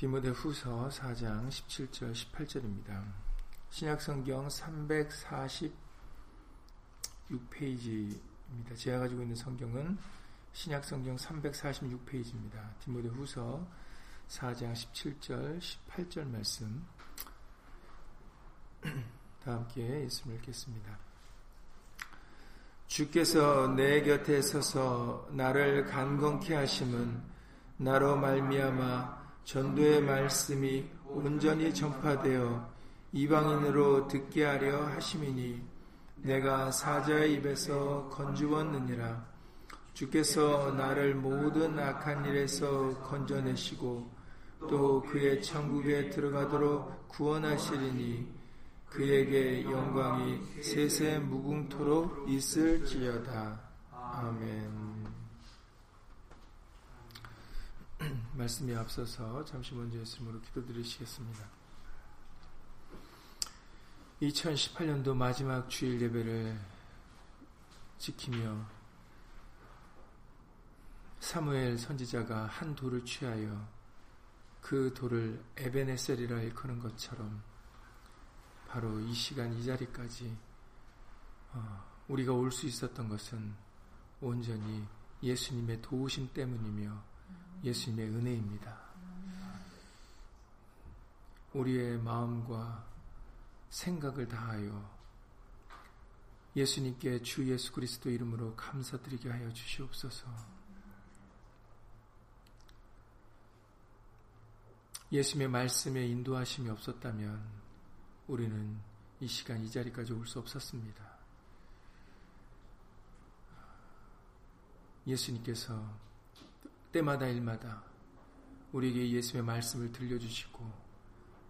디모데 후서 4장 17절 18절입니다. 신약성경 346페이지입니다. 제가 가지고 있는 성경은 신약성경 346페이지입니다. 디모데 후서 4장 17절 18절 말씀 다 함께 예수를 읽겠습니다. 주께서 내 곁에 서서 나를 간건케 하심은 나로 말미암아 전도의 말씀이 온전히 전파되어 이방인으로 듣게 하려 하심이니 내가 사자의 입에서 건주었느니라 주께서 나를 모든 악한 일에서 건져내시고 또 그의 천국에 들어가도록 구원하시리니 그에게 영광이 세세 무궁토록 있을지어다. 아멘. 말씀이 앞서서 잠시 먼저 예수님으로 기도드리시겠습니다. 2018년도 마지막 주일 예배를 지키며 사무엘 선지자가 한 돌을 취하여 그 돌을 에베네셀이라 일컫는 것처럼 바로 이 시간 이 자리까지 어, 우리가 올 수 있었던 것은 온전히 예수님의 도우심 때문이며 예수님의 은혜입니다. 우리의 마음과 생각을 다하여 예수님께 주 예수 그리스도 이름으로 감사드리게 하여 주시옵소서. 예수님의 말씀에 인도하심이 없었다면 우리는 이 시간 이 자리까지 올 수 없었습니다. 예수님께서 때마다 일마다 우리에게 예수의 말씀을 들려주시고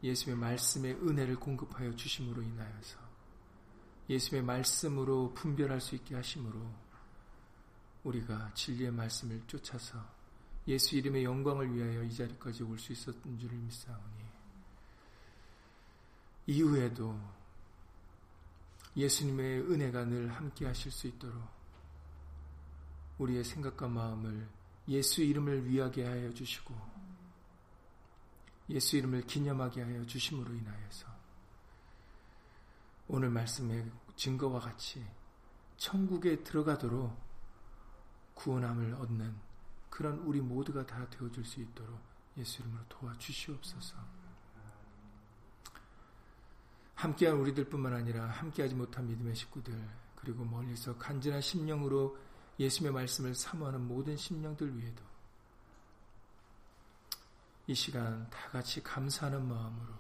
예수의 말씀의 은혜를 공급하여 주심으로 인하여서 예수의 말씀으로 분별할 수 있게 하심으로 우리가 진리의 말씀을 쫓아서 예수 이름의 영광을 위하여 이 자리까지 올 수 있었던 줄을 믿사오니 이후에도 예수님의 은혜가 늘 함께 하실 수 있도록 우리의 생각과 마음을 예수 이름을 위하게 하여 주시고 예수 이름을 기념하게 하여 주심으로 인하여서 오늘 말씀의 증거와 같이 천국에 들어가도록 구원함을 얻는 그런 우리 모두가 다 되어줄 수 있도록 예수 이름으로 도와주시옵소서. 함께한 우리들뿐만 아니라 함께하지 못한 믿음의 식구들 그리고 멀리서 간절한 심령으로 예수님의 말씀을 사모하는 모든 심령들 위에도 이 시간 다 같이 감사하는 마음으로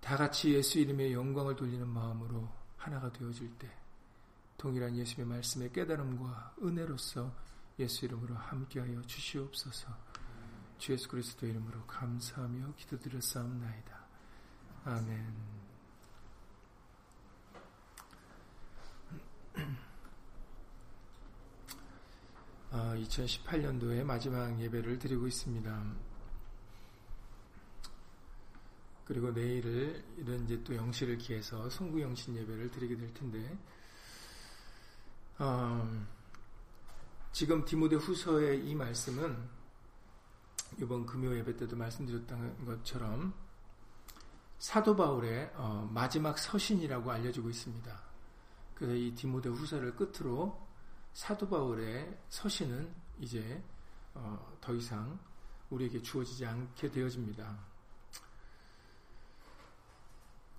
다 같이 예수 이름의 영광을 돌리는 마음으로 하나가 되어질 때 동일한 예수님의 말씀의 깨달음과 은혜로서 예수 이름으로 함께하여 주시옵소서 주 예수 그리스도 이름으로 감사하며 기도드렸사옵나이다. 아멘. 2018년도의 아, 마지막 예배를 드리고 있습니다. 그리고 내일을 이런 이제 또 영시를 기해서 송구 영신 예배를 드리게 될 텐데 어, 지금 디모데 후서의 이 말씀은 이번 금요 예배 때도 말씀드렸던 것처럼 사도 바울의 어, 마지막 서신이라고 알려지고 있습니다. 그래서 이 디모데 후서를 끝으로 사도 바울의 서신은 이제 어, 더 이상 우리에게 주어지지 않게 되어집니다.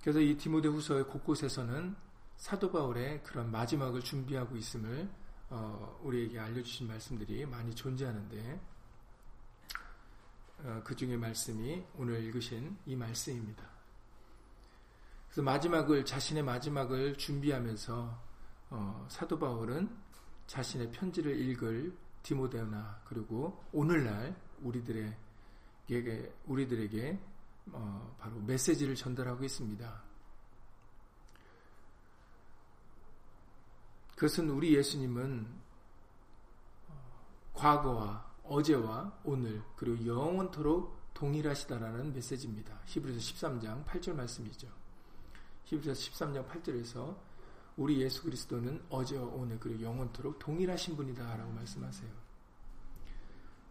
그래서 이 디모데후서의 곳곳에서는 사도 바울의 그런 마지막을 준비하고 있음을 어, 우리에게 알려주신 말씀들이 많이 존재하는데 어, 그 중에 말씀이 오늘 읽으신 이 말씀입니다. 그래서 마지막을 자신의 마지막을 준비하면서 어, 사도 바울은 자신의 편지를 읽을 디모데나 그리고 오늘날 우리들에게 우리들에게 어, 바로 메시지를 전달하고 있습니다. 그것은 우리 예수님은 어, 과거와 어제와 오늘 그리고 영원토록 동일하시다라는 메시지입니다. 히브리서 13장 8절 말씀이죠. 히브리서 13장 8절에서 우리 예수 그리스도는 어제와 오늘 그리고 영원토록 동일하신 분이다라고 말씀하세요.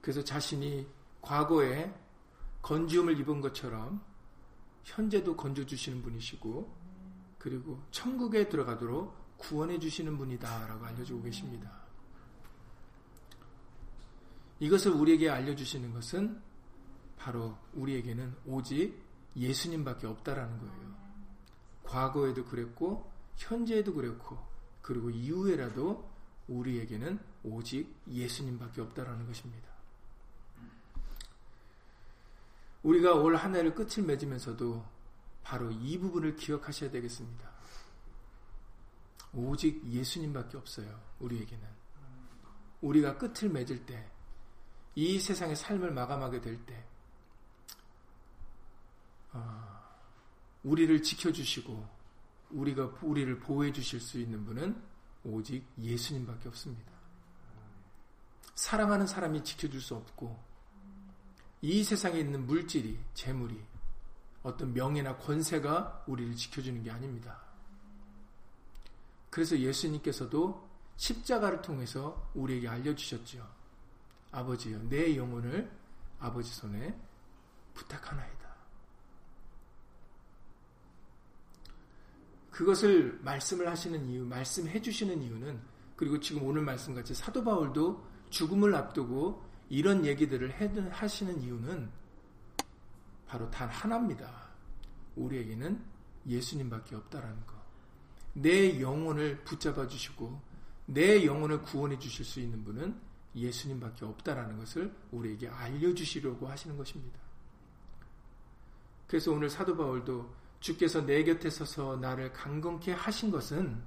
그래서 자신이 과거에 건지움을 입은 것처럼 현재도 건져 주시는 분이시고 그리고 천국에 들어가도록 구원해 주시는 분이다라고 알려주고 계십니다. 이것을 우리에게 알려주시는 것은 바로 우리에게는 오직 예수님밖에 없다라는 거예요. 과거에도 그랬고 현재에도 그랬고 그리고 이후에라도 우리에게는 오직 예수님밖에 없다라는 것입니다. 우리가 올 한 해를 끝을 맺으면서도 바로 이 부분을 기억하셔야 되겠습니다. 오직 예수님밖에 없어요. 우리에게는. 우리가 끝을 맺을 때, 이 세상의 삶을 마감하게 될 때, 어, 우리를 지켜주시고, 우리가, 우리를 보호해 주실 수 있는 분은 오직 예수님밖에 없습니다. 사랑하는 사람이 지켜줄 수 없고, 이 세상에 있는 물질이, 재물이, 어떤 명예나 권세가 우리를 지켜주는 게 아닙니다. 그래서 예수님께서도 십자가를 통해서 우리에게 알려주셨죠. 아버지여, 내 영혼을 아버지 손에 부탁하나이다. 그것을 말씀을 하시는 이유, 말씀해 주시는 이유는 그리고 지금 오늘 말씀같이 사도 바울도 죽음을 앞두고 이런 얘기들을 하시는 이유는 바로 단 하나입니다. 우리에게는 예수님밖에 없다라는 거. 내 영혼을 붙잡아 주시고 내 영혼을 구원해 주실 수 있는 분은 예수님밖에 없다라는 것을 우리에게 알려 주시려고 하시는 것입니다. 그래서 오늘 사도 바울도 주께서 내 곁에 서서 나를 강건케 하신 것은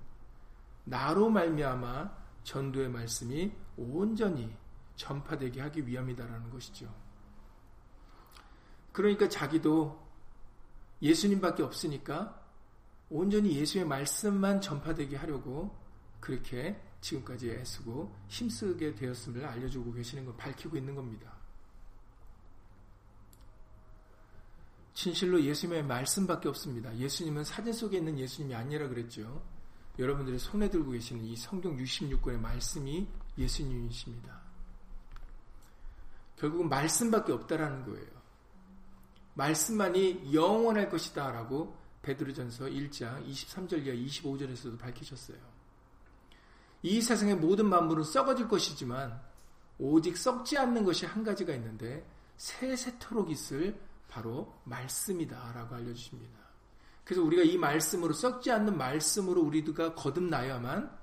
나로 말미암아 전도의 말씀이 온전히 전파되게 하기 위함이다라는 것이죠. 그러니까 자기도 예수님밖에 없으니까 온전히 예수의 말씀만 전파되게 하려고 그렇게 지금까지 애쓰고 힘쓰게 되었음을 알려주고 계시는 걸 밝히고 있는 겁니다. 진실로 예수님의 말씀밖에 없습니다. 예수님은 사진 속에 있는 예수님이 아니라 그랬죠. 여러분들이 손에 들고 계시는 이 성경 66권의 말씀이 예수님이십니다. 결국은 말씀밖에 없다라는 거예요. 말씀만이 영원할 것이다 라고 베드로전서 1장 23절 이하 25절에서도 밝히셨어요. 이 세상의 모든 만물은 썩어질 것이지만 오직 썩지 않는 것이 한 가지가 있는데 세세토록 있을 바로 말씀이다 라고 알려주십니다. 그래서 우리가 이 말씀으로 썩지 않는 말씀으로 우리가 거듭나야만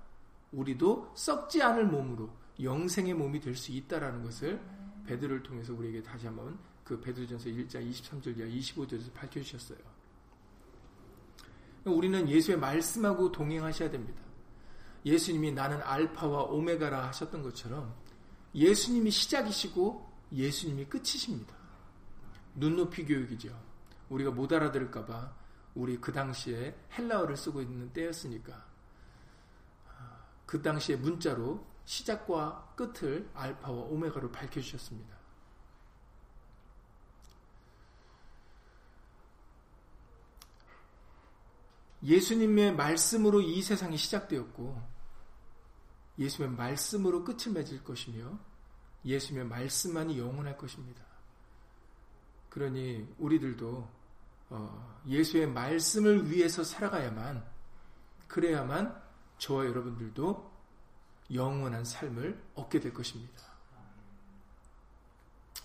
우리도 썩지 않을 몸으로 영생의 몸이 될 수 있다라는 것을 베드로를 통해서 우리에게 다시 한번 그 베드로전서 1장 23절 이하 25절에서 밝혀 주셨어요. 우리는 예수의 말씀하고 동행하셔야 됩니다. 예수님이 나는 알파와 오메가라 하셨던 것처럼 예수님이 시작이시고 예수님이 끝이십니다. 눈높이 교육이죠. 우리가 못 알아들을까봐 우리 그 당시에 헬라어를 쓰고 있는 때였으니까 그 당시에 문자로 시작과 끝을 알파와 오메가로 밝혀주셨습니다. 예수님의 말씀으로 이 세상이 시작되었고 예수님의 말씀으로 끝을 맺을 것이며 예수님의 말씀만이 영원할 것입니다. 그러니 우리들도 어, 예수의 말씀을 위해서 살아가야만 그래야만 저와 여러분들도 영원한 삶을 얻게 될 것입니다.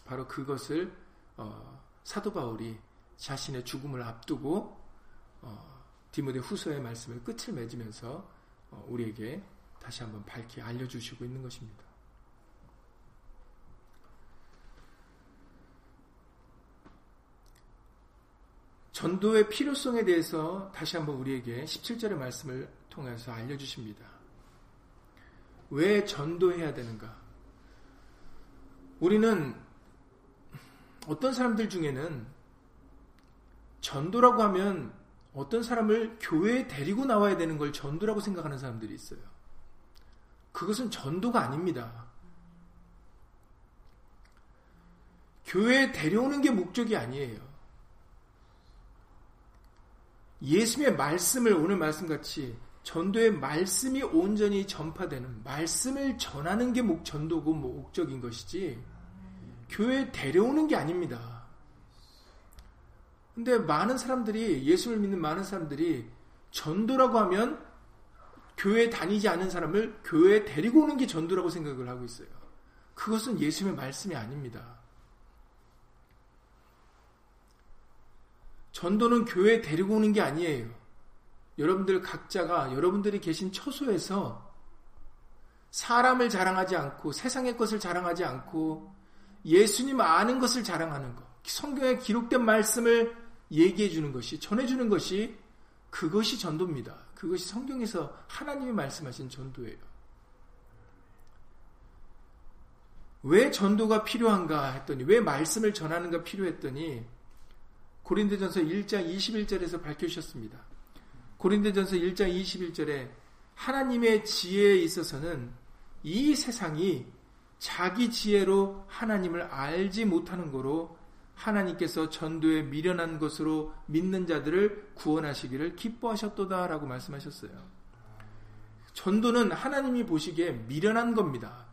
바로 그것을 어, 사도 바울이 자신의 죽음을 앞두고 어, 디모데 후서의 말씀을 끝을 맺으면서 어, 우리에게 다시 한번 밝히 알려주시고 있는 것입니다. 전도의 필요성에 대해서 다시 한번 우리에게 17절의 말씀을 통해서 알려주십니다. 왜 전도해야 되는가? 우리는 어떤 사람들 중에는 전도라고 하면 어떤 사람을 교회에 데리고 나와야 되는 걸 전도라고 생각하는 사람들이 있어요. 그것은 전도가 아닙니다. 교회에 데려오는 게 목적이 아니에요. 예수님의 말씀을 오늘 말씀같이 전도의 말씀이 온전히 전파되는 말씀을 전하는 게 목, 전도고 목적인 것이지 교회에 데려오는 게 아닙니다. 근데 많은 사람들이 예수를 믿는 많은 사람들이 전도라고 하면 교회 다니지 않은 사람을 교회에 데리고 오는 게 전도라고 생각을 하고 있어요. 그것은 예수님의 말씀이 아닙니다. 전도는 교회에 데리고 오는 게 아니에요. 여러분들 각자가 여러분들이 계신 처소에서 사람을 자랑하지 않고 세상의 것을 자랑하지 않고 예수님 아는 것을 자랑하는 것. 성경에 기록된 말씀을 얘기해 주는 것이 전해 주는 것이 그것이 전도입니다. 그것이 성경에서 하나님이 말씀하신 전도예요. 왜 전도가 필요한가 했더니 왜 말씀을 전하는가 필요했더니 고린도전서 1장 21절에서 밝혀주셨습니다. 고린도전서 1장 21절에 하나님의 지혜에 있어서는 이 세상이 자기 지혜로 하나님을 알지 못하는 거로 하나님께서 전도에 미련한 것으로 믿는 자들을 구원하시기를 기뻐하셨도다라고 말씀하셨어요. 전도는 하나님이 보시기에 미련한 겁니다.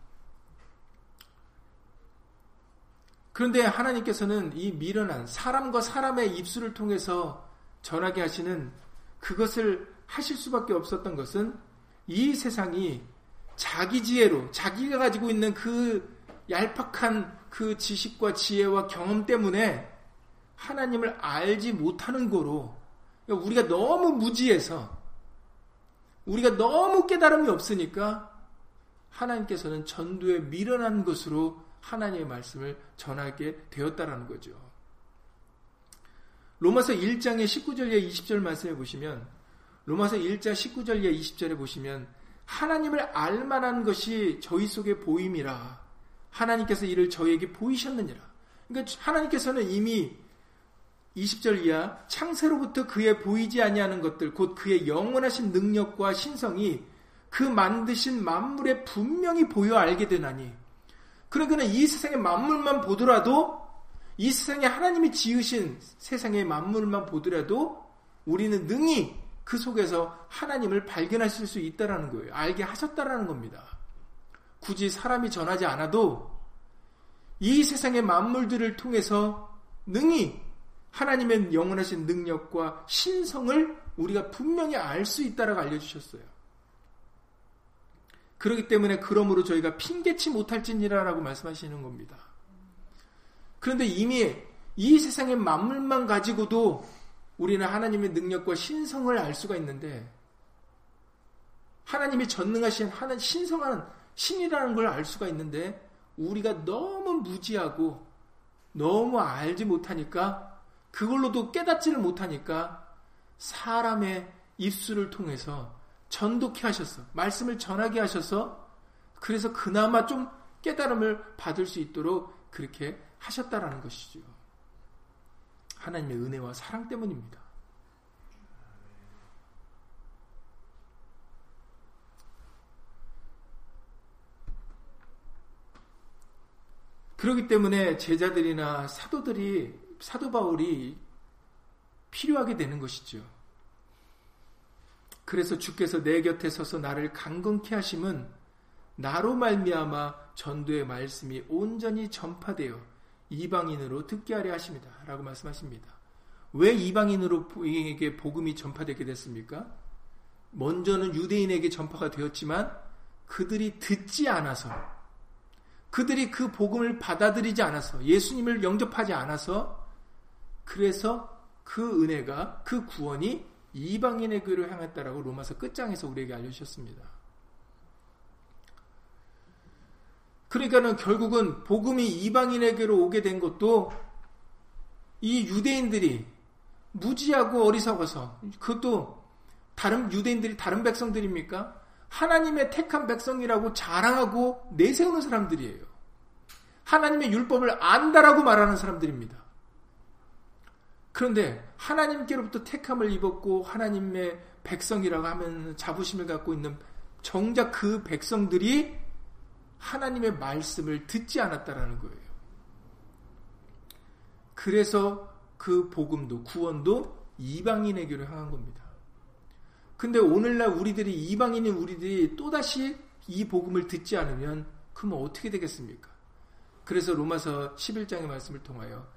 그런데 하나님께서는 이 미련한 사람과 사람의 입술을 통해서 전하게 하시는 그것을 하실 수밖에 없었던 것은 이 세상이 자기 지혜로 자기가 가지고 있는 그 얄팍한 그 지식과 지혜와 경험 때문에 하나님을 알지 못하는 거로 그러니까 우리가 너무 무지해서 우리가 너무 깨달음이 없으니까 하나님께서는 전도에 미련한 것으로 하나님의 말씀을 전하게 되었다라는 거죠. 로마서 1장의 19절에 20절 말씀해 보시면 로마서 1장 19절에 20절에 보시면 하나님을 알만한 것이 저희 속에 보임이라 하나님께서 이를 저에게 보이셨느니라. 그러니까 하나님께서는 이미 20절 이하 창세로부터 그의 보이지 아니하는 것들 곧 그의 영원하신 능력과 신성이 그 만드신 만물에 분명히 보여 알게 되나니 그러니까 이 세상의 만물만 보더라도 이 세상에 하나님이 지으신 세상의 만물만 보더라도 우리는 능히 그 속에서 하나님을 발견하실 수 있다라는 거예요. 알게 하셨다라는 겁니다. 굳이 사람이 전하지 않아도 이 세상의 만물들을 통해서 능히 하나님의 영원하신 능력과 신성을 우리가 분명히 알 수 있다라고 알려주셨어요. 그렇기 때문에 그러므로 저희가 핑계치 못할지니라라고 말씀하시는 겁니다. 그런데 이미 이 세상의 만물만 가지고도 우리는 하나님의 능력과 신성을 알 수가 있는데 하나님이 전능하신 하나 신성한 신이라는 걸 알 수가 있는데 우리가 너무 무지하고 너무 알지 못하니까 그걸로도 깨닫지를 못하니까 사람의 입술을 통해서 전독해 하셨어. 말씀을 전하게 하셔서 그래서 그나마 좀 깨달음을 받을 수 있도록 그렇게 하셨다라는 것이죠. 하나님의 은혜와 사랑 때문입니다. 그렇기 때문에 제자들이나 사도들이 사도 바울이 필요하게 되는 것이죠. 그래서 주께서 내 곁에 서서 나를 강건케 하심은 나로 말미암아 전도의 말씀이 온전히 전파되어 이방인으로 듣게 하려 하십니다. 라고 말씀하십니다. 왜 이방인으로 에게 복음이 전파되게 됐습니까? 먼저는 유대인에게 전파가 되었지만 그들이 듣지 않아서 그들이 그 복음을 받아들이지 않아서 예수님을 영접하지 않아서 그래서 그 은혜가 그 구원이 이방인의 교회로 향했다라고 로마서 끝장에서 우리에게 알려주셨습니다. 그러니까는 결국은 복음이 이방인에게로 오게 된 것도 이 유대인들이 무지하고 어리석어서 그것도 다른 유대인들이 다른 백성들입니까? 하나님의 택한 백성이라고 자랑하고 내세우는 사람들이에요. 하나님의 율법을 안다라고 말하는 사람들입니다. 그런데 하나님께로부터 택함을 입었고 하나님의 백성이라고 하면 자부심을 갖고 있는 정작 그 백성들이 하나님의 말씀을 듣지 않았다라는 거예요. 그래서 그 복음도 구원도 이방인에게로 향한 겁니다. 근데 오늘날 우리들이 이방인인 우리들이 또다시 이 복음을 듣지 않으면 그러면 어떻게 되겠습니까? 그래서 로마서 11장의 말씀을 통하여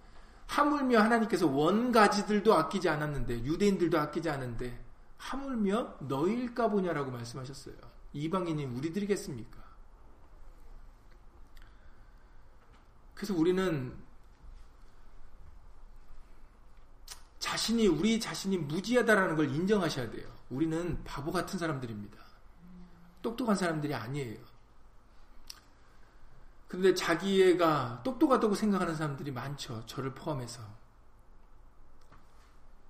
하물며 하나님께서 원가지들도 아끼지 않았는데 유대인들도 아끼지 않는데 하물며 너희일까 보냐라고 말씀하셨어요. 이방인이 우리들이겠습니까? 그래서 우리는 자신이 우리 자신이 무지하다라는 걸 인정하셔야 돼요. 우리는 바보 같은 사람들입니다. 똑똑한 사람들이 아니에요. 근데 자기애가 똑똑하다고 생각하는 사람들이 많죠. 저를 포함해서.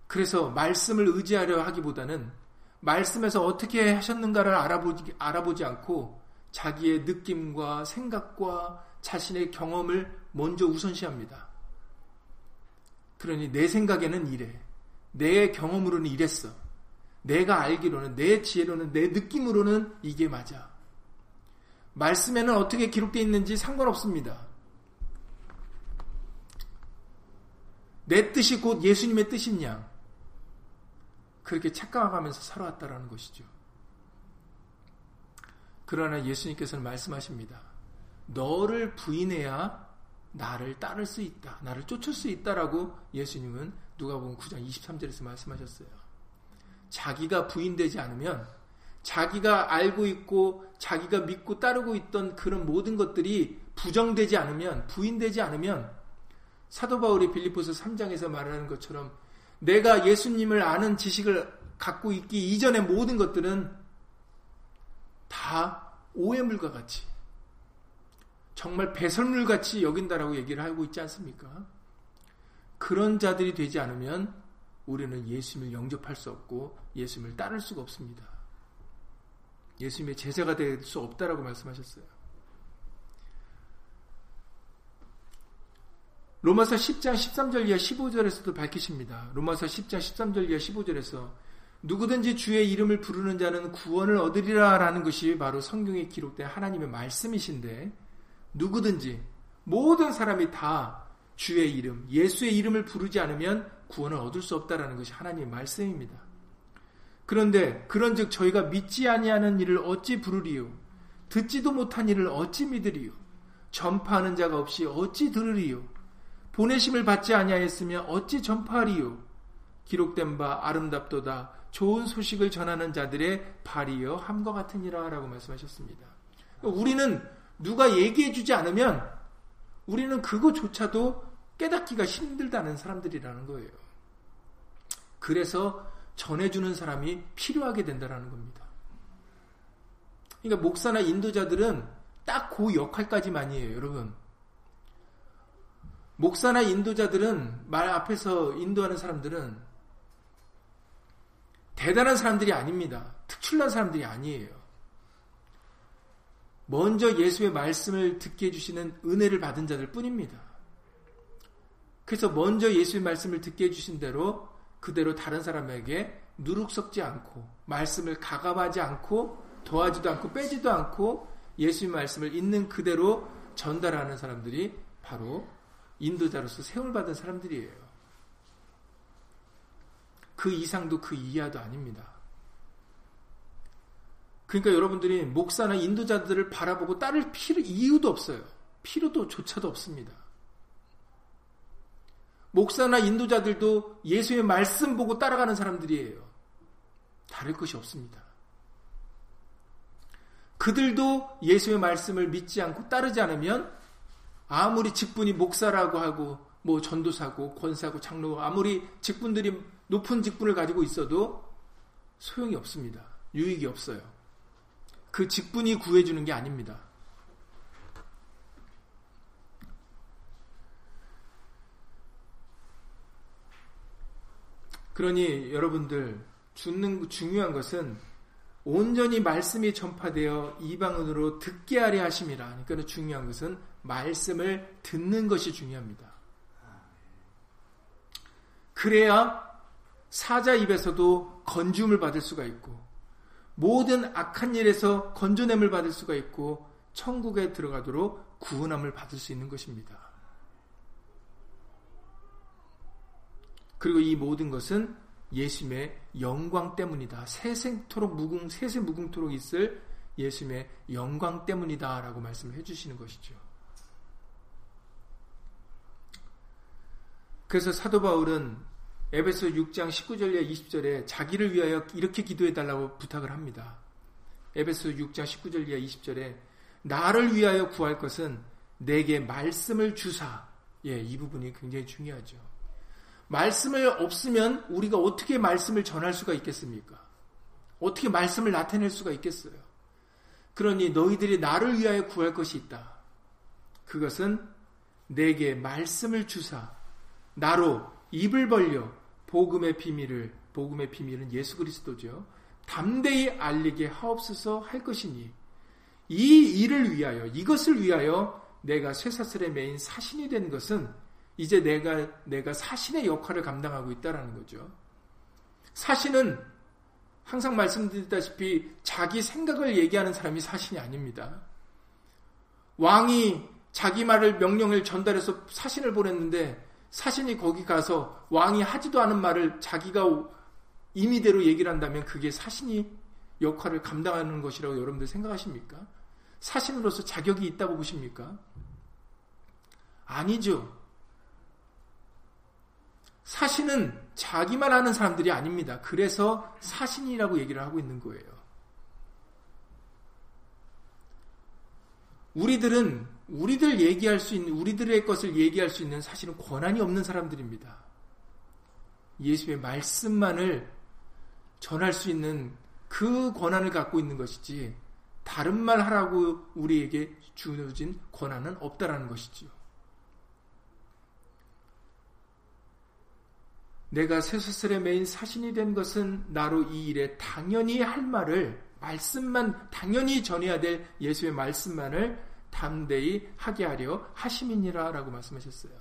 그래서 말씀을 의지하려 하기보다는 말씀에서 어떻게 하셨는가를 알아보지, 알아보지 않고 자기의 느낌과 생각과 자신의 경험을 먼저 우선시합니다. 그러니 내 생각에는 이래. 내 경험으로는 이랬어. 내가 알기로는, 내 지혜로는, 내 느낌으로는 이게 맞아. 말씀에는 어떻게 기록되어 있는지 상관없습니다. 내 뜻이 곧 예수님의 뜻이냐. 그렇게 착각하면서 살아왔다라는 것이죠. 그러나 예수님께서는 말씀하십니다. 너를 부인해야 나를 따를 수 있다. 나를 쫓을 수 있다라고 예수님은 누가 보면 9장 23절에서 말씀하셨어요. 자기가 부인되지 않으면 자기가 알고 있고 자기가 믿고 따르고 있던 그런 모든 것들이 부정되지 않으면 부인되지 않으면 사도 바울이 빌리포스 3장에서 말하는 것처럼 내가 예수님을 아는 지식을 갖고 있기 이전의 모든 것들은 다 오해물과 같이 정말 배설물 같이 여긴다라고 얘기를 하고 있지 않습니까? 그런 자들이 되지 않으면 우리는 예수님을 영접할 수 없고 예수님을 따를 수가 없습니다. 예수님의 제자가 될 수 없다라고 말씀하셨어요. 로마서 10장 13절 이하 15절에서도 밝히십니다. 로마서 10장 13절 이하 15절에서 누구든지 주의 이름을 부르는 자는 구원을 얻으리라 라는 것이 바로 성경에 기록된 하나님의 말씀이신데 누구든지 모든 사람이 다 주의 이름, 예수의 이름을 부르지 않으면 구원을 얻을 수 없다라는 것이 하나님의 말씀입니다. 그런데 그런즉 저희가 믿지 아니하는 일을 어찌 부르리요? 듣지도 못한 일을 어찌 믿으리요? 전파하는 자가 없이 어찌 들으리요? 보내심을 받지 아니하였으며 어찌 전파하리요? 기록된 바 아름답도다. 좋은 소식을 전하는 자들의 발이여 함과 같으니라 라고 말씀하셨습니다. 우리는 누가 얘기해 주지 않으면 우리는 그거조차도 깨닫기가 힘들다는 사람들이라는 거예요. 그래서 전해주는 사람이 필요하게 된다는 겁니다. 그러니까 목사나 인도자들은 딱 그 역할까지만이에요, 여러분. 목사나 인도자들은 말 앞에서 인도하는 사람들은 대단한 사람들이 아닙니다. 특출난 사람들이 아니에요. 먼저 예수의 말씀을 듣게 해주시는 은혜를 받은 자들 뿐입니다. 그래서 먼저 예수의 말씀을 듣게 해주신 대로 그대로 다른 사람에게 누룩 섞지 않고 말씀을 가감하지 않고 더하지도 않고 빼지도 않고 예수의 말씀을 있는 그대로 전달하는 사람들이 바로 인도자로서 세움을 받은 사람들이에요. 그 이상도 그 이하도 아닙니다. 그러니까 여러분들이 목사나 인도자들을 바라보고 따를 필요, 이유도 없어요. 필요도 조차도 없습니다. 목사나 인도자들도 예수의 말씀 보고 따라가는 사람들이에요. 다를 것이 없습니다. 그들도 예수의 말씀을 믿지 않고 따르지 않으면 아무리 직분이 목사라고 하고 뭐 전도사고 권사고 장로 아무리 직분들이 높은 직분을 가지고 있어도 소용이 없습니다. 유익이 없어요. 그 직분이 구해주는 게 아닙니다. 그러니 여러분들 죽는 중요한 것은 온전히 말씀이 전파되어 이방은으로 듣게 하려 하심이라. 그러니까 중요한 것은 말씀을 듣는 것이 중요합니다. 그래야 사자 입에서도 건줌을 받을 수가 있고 모든 악한 일에서 건져냄을 받을 수가 있고 천국에 들어가도록 구원함을 받을 수 있는 것입니다. 그리고 이 모든 것은 예수님의 영광 때문이다. 세생토록 무궁, 세세 무궁토록 있을 예수님의 영광 때문이다. 라고 말씀을 해주시는 것이죠. 그래서 사도 바울은 에베소 6장 19절에 20절에 자기를 위하여 이렇게 기도해 달라고 부탁을 합니다. 에베소 6장 19절 이하 20절에 나를 위하여 구할 것은 내게 말씀을 주사. 예, 이 부분이 굉장히 중요하죠. 말씀을 없으면 우리가 어떻게 말씀을 전할 수가 있겠습니까? 어떻게 말씀을 나타낼 수가 있겠어요? 그러니 너희들이 나를 위하여 구할 것이 있다. 그것은 내게 말씀을 주사 나로 입을 벌려 복음의 비밀을 복음의 비밀은 예수 그리스도죠. 담대히 알리게 하옵소서 할 것이니 이 일을 위하여 이것을 위하여 내가 쇠사슬에 매인 사신이 된 것은 이제 내가 내가 사신의 역할을 감당하고 있다라는 거죠. 사신은 항상 말씀드렸다시피 자기 생각을 얘기하는 사람이 사신이 아닙니다. 왕이 자기 말을 명령을 전달해서 사신을 보냈는데 사신이 거기 가서 왕이 하지도 않은 말을 자기가 임의대로 얘기를 한다면 그게 사신이 역할을 감당하는 것이라고 여러분들 생각하십니까? 사신으로서 자격이 있다고 보십니까? 아니죠. 사신은 자기만 하는 사람들이 아닙니다. 그래서 사신이라고 얘기를 하고 있는 거예요. 우리들은 우리들 얘기할 수 있는 우리들의 것을 얘기할 수 있는 사실은 권한이 없는 사람들입니다. 예수의 말씀만을 전할 수 있는 그 권한을 갖고 있는 것이지 다른 말 하라고 우리에게 주어진 권한은 없다라는 것이지요. 내가 쇠소설의 메인 사신이 된 것은 나로 이 일에 당연히 할 말을 말씀만 당연히 전해야 될 예수의 말씀만을 담대히 하게 하려 하심이니라 라고 말씀하셨어요.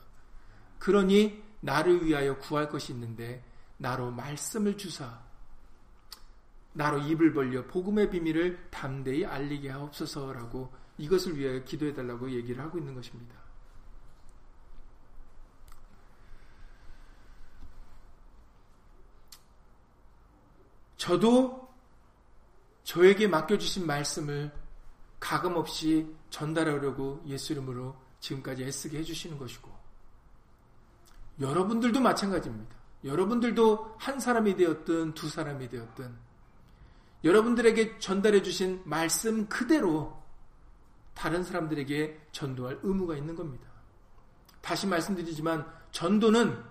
그러니 나를 위하여 구할 것이 있는데 나로 말씀을 주사 나로 입을 벌려 복음의 비밀을 담대히 알리게 하옵소서라고 이것을 위하여 기도해 달라고 얘기를 하고 있는 것입니다. 저도 저에게 맡겨주신 말씀을 가감없이 전달하려고 예수 이름으로 지금까지 애쓰게 해주시는 것이고, 여러분들도 마찬가지입니다. 여러분들도 한 사람이 되었든 두 사람이 되었든, 여러분들에게 전달해 주신 말씀 그대로 다른 사람들에게 전도할 의무가 있는 겁니다. 다시 말씀드리지만 전도는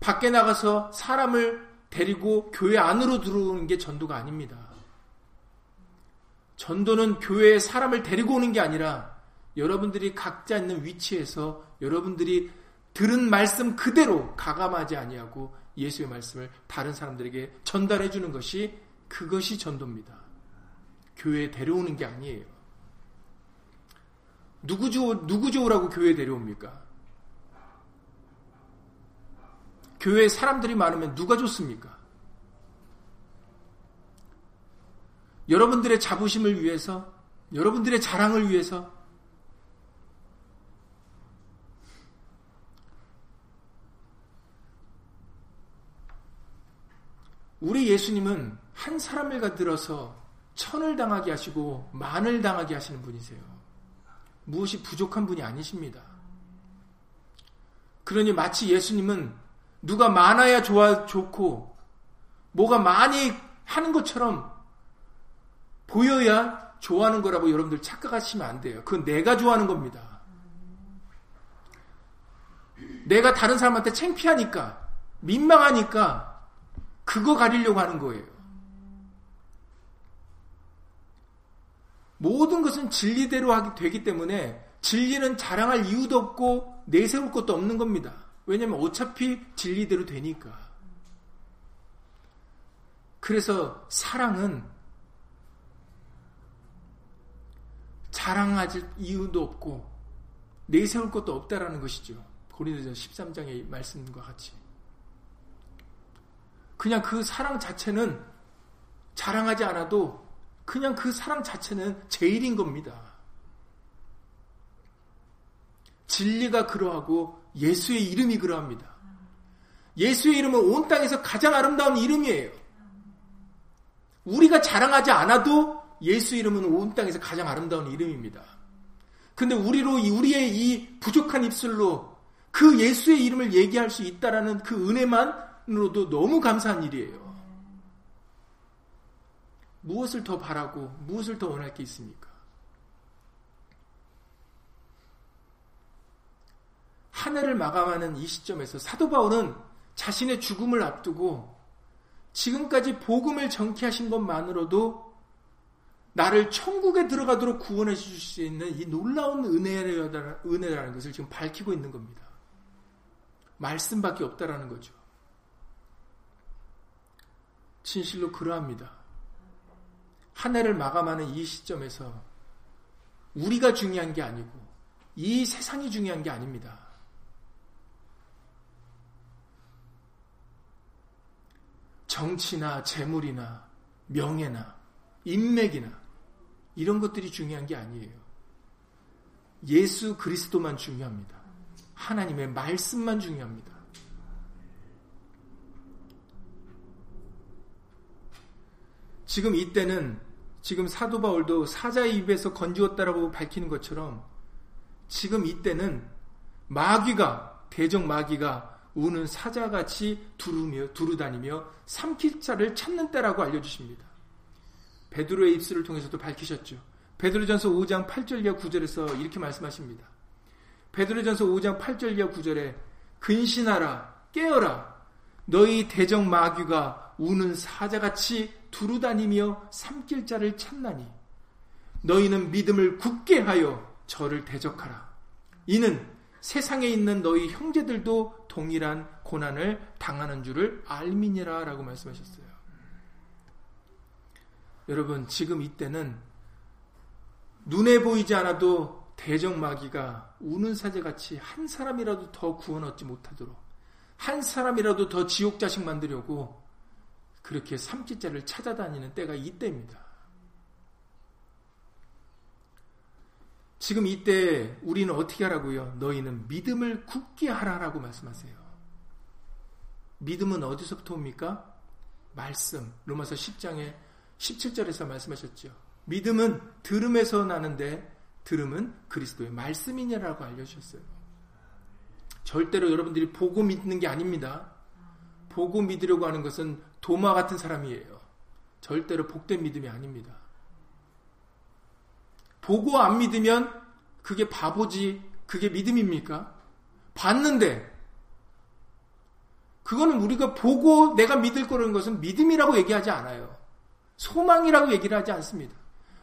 밖에 나가서 사람을 데리고 교회 안으로 들어오는 게 전도가 아닙니다. 전도는 교회에 사람을 데리고 오는 게 아니라 여러분들이 각자 있는 위치에서 여러분들이 들은 말씀 그대로 가감하지 아니하고 예수의 말씀을 다른 사람들에게 전달해 주는 것이 그것이 전도입니다. 교회에 데려오는 게 아니에요. 누구 좋으라고 교회에 데려옵니까? 교회에 사람들이 많으면 누가 좋습니까? 여러분들의 자부심을 위해서, 여러분들의 자랑을 위해서, 우리 예수님은 한 사람을 가들어서 천을 당하게 하시고 만을 당하게 하시는 분이세요. 무엇이 부족한 분이 아니십니다. 그러니 마치 예수님은 누가 많아야 좋아 좋고 뭐가 많이 하는 것처럼 보여야 좋아하는 거라고 여러분들 착각하시면 안 돼요. 그건 내가 좋아하는 겁니다. 내가 다른 사람한테 창피하니까 민망하니까 그거 가리려고 하는 거예요. 모든 것은 진리대로 하게 되기 때문에 진리는 자랑할 이유도 없고 내세울 것도 없는 겁니다. 왜냐하면 어차피 진리대로 되니까. 그래서 사랑은 자랑할 이유도 없고 내세울 것도 없다라는 것이죠. 고린도전 13장의 말씀과 같이. 그냥 그 사랑 자체는 자랑하지 않아도 그냥 그 사랑 자체는 제일인 겁니다. 진리가 그러하고 예수의 이름이 그러합니다. 예수의 이름은 온 땅에서 가장 아름다운 이름이에요. 우리가 자랑하지 않아도 예수 이름은 온 땅에서 가장 아름다운 이름입니다. 근데 우리로 우리의 이 부족한 입술로 그 예수의 이름을 얘기할 수 있다라는 그 은혜만으로도 너무 감사한 일이에요. 무엇을 더 바라고 무엇을 더 원할 게 있습니까? 한 해를 마감하는 이 시점에서 사도 바울은 자신의 죽음을 앞두고 지금까지 복음을 정케하신 것만으로도 나를 천국에 들어가도록 구원해 주실 수 있는 이 놀라운 은혜라는 것을 지금 밝히고 있는 겁니다. 말씀밖에 없다라는 거죠. 진실로 그러합니다. 한 해를 마감하는 이 시점에서 우리가 중요한 게 아니고 이 세상이 중요한 게 아닙니다. 정치나 재물이나 명예나 인맥이나 이런 것들이 중요한 게 아니에요. 예수 그리스도만 중요합니다. 하나님의 말씀만 중요합니다. 지금 이때는 지금 사도 바울도 사자의 입에서 건지웠다라고 밝히는 것처럼 지금 이때는 마귀가 대적 마귀가 우는 사자같이 두루며 두루다니며 삼킬 자를 찾는 때라고 알려주십니다. 베드로의 입술을 통해서도 밝히셨죠. 베드로전서 5장 8절 이하 9절에서 이렇게 말씀하십니다. 베드로전서 5장 8절 이하 9절에 근신하라 깨어라 너희 대적 마귀가 우는 사자같이 두루다니며 삼킬 자를 찾나니 너희는 믿음을 굳게 하여 저를 대적하라. 이는 세상에 있는 너희 형제들도 동일한 고난을 당하는 줄을 알미니라 라고 말씀하셨어요. 여러분, 지금 이때는 눈에 보이지 않아도 대적 마귀가 우는 사제같이 한 사람이라도 더 구원 얻지 못하도록 한 사람이라도 더 지옥 자식 만들려고 그렇게 삼지자를 찾아다니는 때가 이때입니다. 지금 이때 우리는 어떻게 하라고요? 너희는 믿음을 굳게 하라라고 말씀하세요. 믿음은 어디서부터 옵니까? 말씀. 로마서 10장에 17절에서 말씀하셨죠. 믿음은 들음에서 나는데 들음은 그리스도의 말씀이냐라고 알려주셨어요. 절대로 여러분들이 보고 믿는 게 아닙니다. 보고 믿으려고 하는 것은 도마 같은 사람이에요. 절대로 복된 믿음이 아닙니다. 보고 안 믿으면 그게 바보지, 그게 믿음입니까? 봤는데, 그거는 우리가 보고 내가 믿을 거라는 것은 믿음이라고 얘기하지 않아요. 소망이라고 얘기를 하지 않습니다.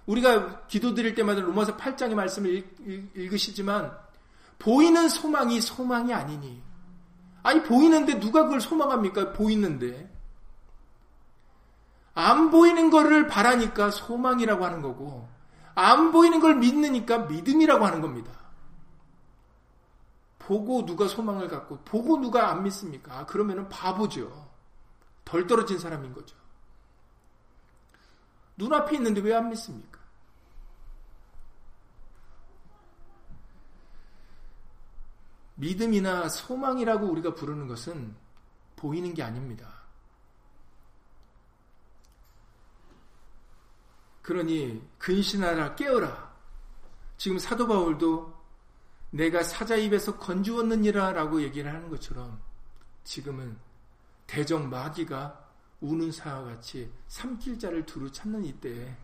우리가 기도 드릴 때마다 로마서 8장의 말씀을 읽, 으시지만 보이는 소망이 소망이 아니니. 아니, 보이는데 누가 그걸 소망합니까? 보이는데. 안 보이는 거를 바라니까 소망이라고 하는 거고, 안 보이는 걸 믿으니까 믿음이라고 하는 겁니다. 보고 누가 소망을 갖고 보고 누가 안 믿습니까? 아, 그러면은 바보죠. 덜 떨어진 사람인 거죠. 눈앞에 있는데 왜 안 믿습니까? 믿음이나 소망이라고 우리가 부르는 것은 보이는 게 아닙니다. 그러니 근신하라 깨어라. 지금 사도 바울도 내가 사자 입에서 건주었느니라 라고 얘기를 하는 것처럼 지금은 대적 마귀가 우는 사와 같이 삼킬 자를 두루 찾는 이때에